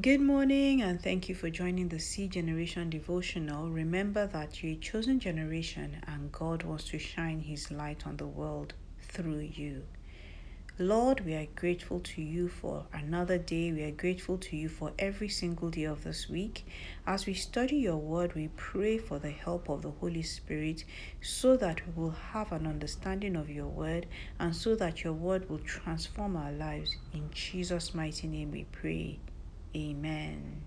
Good morning, and thank you for joining the C Generation devotional. Remember that you're a chosen generation, and God wants to shine His light on the world through you. Lord, we are grateful to you for another day. We are grateful to you for every single day of this week. As we study your word, we pray for the help of the Holy Spirit so that we will have an understanding of your word and so that your word will transform our lives. In Jesus' mighty name we pray. Amen.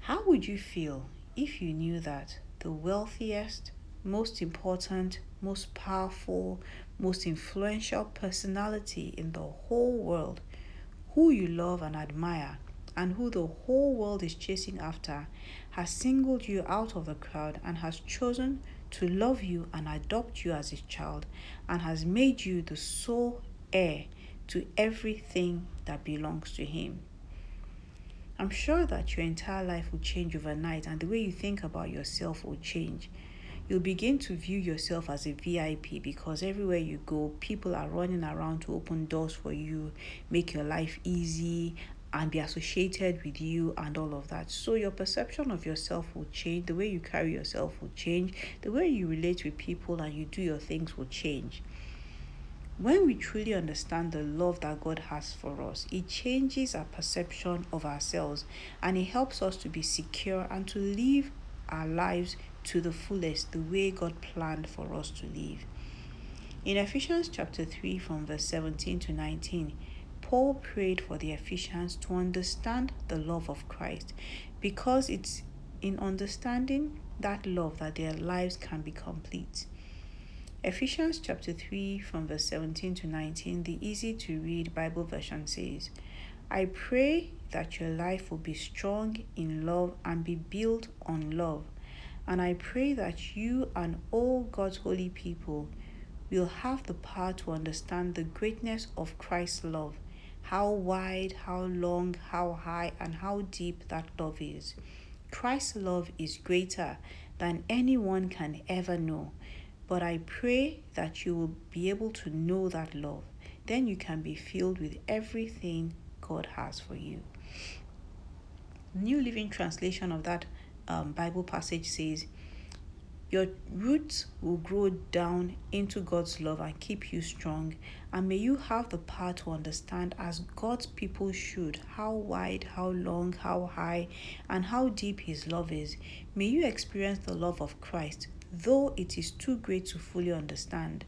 How would you feel if you knew that the wealthiest, most important, most powerful, most influential personality in the whole world, who you love and admire, and who the whole world is chasing after, has singled you out of the crowd and has chosen to love you and adopt you as his child, and has made you the sole heir to everything that belongs to him? I'm sure that your entire life will change overnight and the way you think about yourself will change. You'll begin to view yourself as a VIP because everywhere you go, people are running around to open doors for you, make your life easy, and be associated with you and all of that. So your perception of yourself will change, the way you carry yourself will change, the way you relate with people and you do your things will change. When we truly understand the love that God has for us, it changes our perception of ourselves and it helps us to be secure and to live our lives to the fullest, the way God planned for us to live. In Ephesians chapter 3, from verse 17 to 19, Paul prayed for the Ephesians to understand the love of Christ because it's in understanding that love that their lives can be complete. Ephesians chapter 3, from verse 17 to 19, the easy to read Bible version says, I pray that your life will be strong in love and be built on love. And I pray that you and all God's holy people will have the power to understand the greatness of Christ's love, how wide, how long, how high, and how deep that love is. Christ's love is greater than anyone can ever know. But I pray that you will be able to know that love. Then you can be filled with everything God has for you. New Living Translation of that um, Bible passage says, Your roots will grow down into God's love and keep you strong. And may you have the power to understand, as God's people should, how wide, how long, how high, and how deep His love is. May you experience the love of Christ though it is too great to fully understand.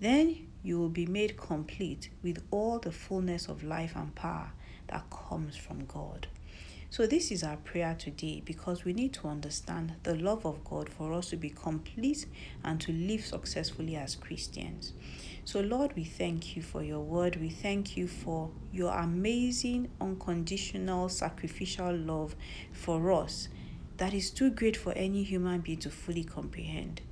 Then you will be made complete with all the fullness of life and power that comes from God. So, this is our prayer today because we need to understand the love of God for us to be complete and to live successfully as Christians. So, Lord, we thank you for your word. We thank you for your amazing, unconditional, sacrificial love for us that is too great for any human being to fully comprehend.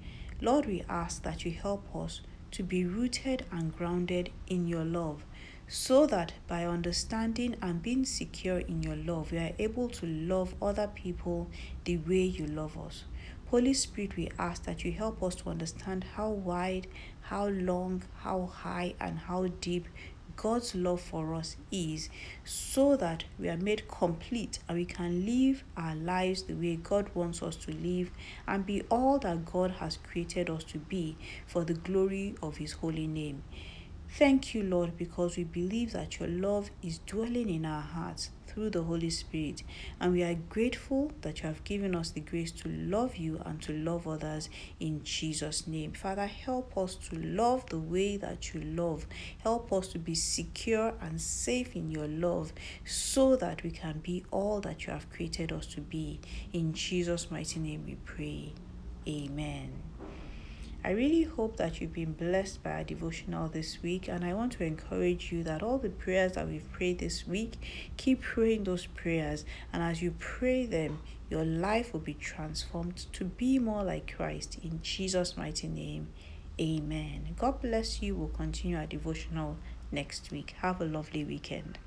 Lord, we ask that you help us to be rooted and grounded in your love, so that by understanding and being secure in your love, we are able to love other people the way you love us. Holy Spirit, we ask that you help us to understand how wide, how long, how high, and how deep God's love for us is so that we are made complete and we can live our lives the way God wants us to live and be all that God has created us to be for the glory of His holy name. Thank you, Lord, because we believe that your love is dwelling in our hearts through the Holy Spirit. And we are grateful that you have given us the grace to love you and to love others in Jesus' name. Father, help us to love the way that you love. Help us to be secure and safe in your love so that we can be all that you have created us to be. In Jesus' mighty name we pray. Amen. I really hope that you've been blessed by our devotional this week, and I want to encourage you that all the prayers that we've prayed this week, keep praying those prayers, and as you pray them, your life will be transformed to be more like Christ. In Jesus' mighty name, amen. God bless you. We'll continue our devotional next week. Have a lovely weekend.